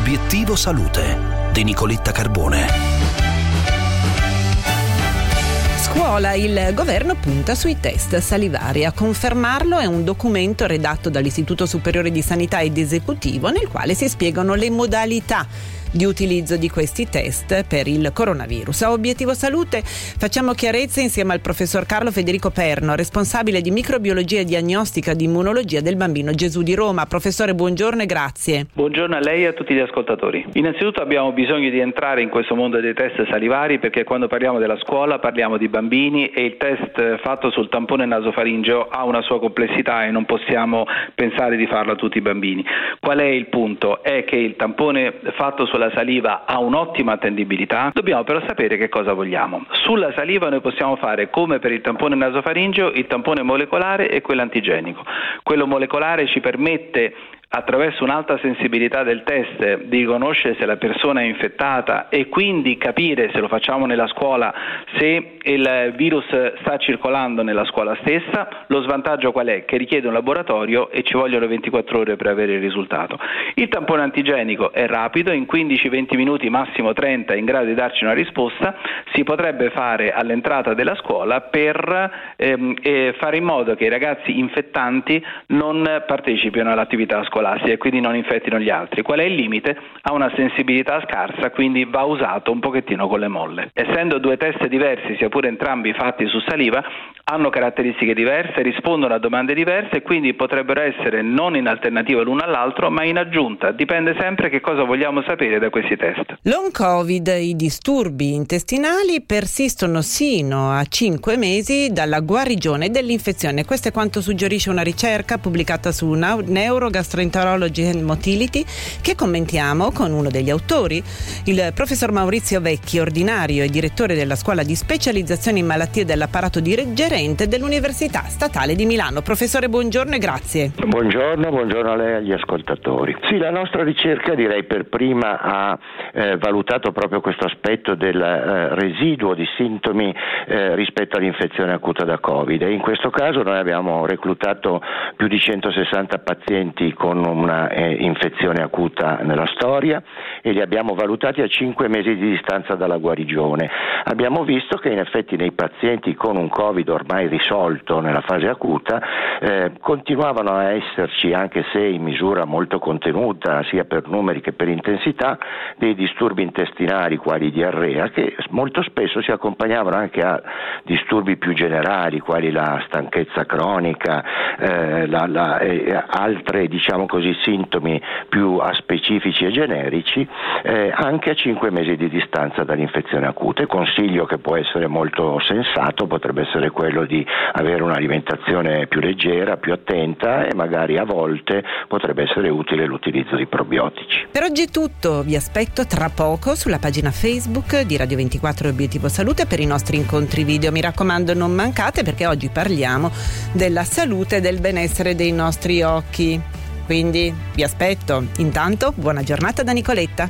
Obiettivo Salute di Nicoletta Carbone. Scuola, il governo punta sui test salivari. A confermarlo è un documento redatto dall'Istituto Superiore di Sanità ed Esecutivo nel quale si spiegano le modalità di utilizzo di questi test per il coronavirus. A Obiettivo Salute facciamo chiarezza insieme al professor Carlo Federico Perno, responsabile di microbiologia e diagnostica di immunologia del bambino Gesù di Roma. Professore, buongiorno e grazie. Buongiorno a lei e a tutti gli ascoltatori. Innanzitutto abbiamo bisogno di entrare in questo mondo dei test salivari perché quando parliamo della scuola parliamo di bambini e il test fatto sul tampone nasofaringeo ha una sua complessità e non possiamo pensare di farlo a tutti i bambini. Qual è il punto? È che il tampone fatto sulla la saliva ha un'ottima attendibilità, dobbiamo però sapere che cosa vogliamo. Sulla saliva noi possiamo fare come per il tampone nasofaringeo il tampone molecolare e quello antigenico. Quello molecolare ci permette attraverso un'alta sensibilità del test di riconoscere se la persona è infettata e quindi capire se lo facciamo nella scuola se il virus sta circolando nella scuola stessa, lo svantaggio qual è? Che richiede un laboratorio e ci vogliono 24 ore per avere il risultato. Il tampone antigenico è rapido, in 15-20 minuti, massimo 30, è in grado di darci una risposta, si potrebbe fare all'entrata della scuola per ehm, eh, fare in modo che i ragazzi infettanti non partecipino all'attività scolastica scolastica e quindi non infettino gli altri. Qual è il limite? Ha una sensibilità scarsa, quindi va usato un pochettino con le molle. Essendo due test diversi, sia pure entrambi fatti su saliva, hanno caratteristiche diverse, rispondono a domande diverse e quindi potrebbero essere non in alternativa l'uno all'altro, ma in aggiunta. Dipende sempre che cosa vogliamo sapere da questi test. Long Covid, i disturbi intestinali persistono sino a 5 mesi dalla guarigione dell'infezione. Questo è quanto suggerisce una ricerca pubblicata su Neurogastroenterology and Motility che commentiamo con uno degli autori, il professor Maurizio Vecchi, ordinario e direttore della scuola di specializzazione in malattie dell'apparato di reggere docente dell'Università Statale di Milano. Professore, buongiorno e grazie. Buongiorno, buongiorno a lei e agli ascoltatori. Sì, la nostra ricerca direi per prima ha eh, valutato proprio questo aspetto del eh, residuo di sintomi eh, rispetto all'infezione acuta da Covid e in questo caso noi abbiamo reclutato più di 160 pazienti con una eh, infezione acuta nella storia e li abbiamo valutati a 5 mesi di distanza dalla guarigione. Abbiamo visto che in effetti nei pazienti con un Covid ormai risolto nella fase acuta, eh, continuavano a esserci, anche se in misura molto contenuta, sia per numeri che per intensità, dei disturbi intestinali quali diarrea, che molto spesso si accompagnavano anche a disturbi più generali, quali la stanchezza cronica, eh, la, la, eh, altre diciamo così, sintomi più specifici e generici, eh, anche a 5 mesi di distanza dall'infezione acuta. Consiglio che può essere molto sensato potrebbe essere quello di avere un'alimentazione più leggera, più attenta e magari a volte potrebbe essere utile l'utilizzo di probiotici. Per oggi è tutto, vi aspetto tra poco sulla pagina Facebook di Radio 24 Obiettivo Salute per i nostri incontri video. Mi raccomando non mancate perché oggi parliamo della salute e del benessere dei nostri occhi. Quindi vi aspetto. Intanto buona giornata da Nicoletta.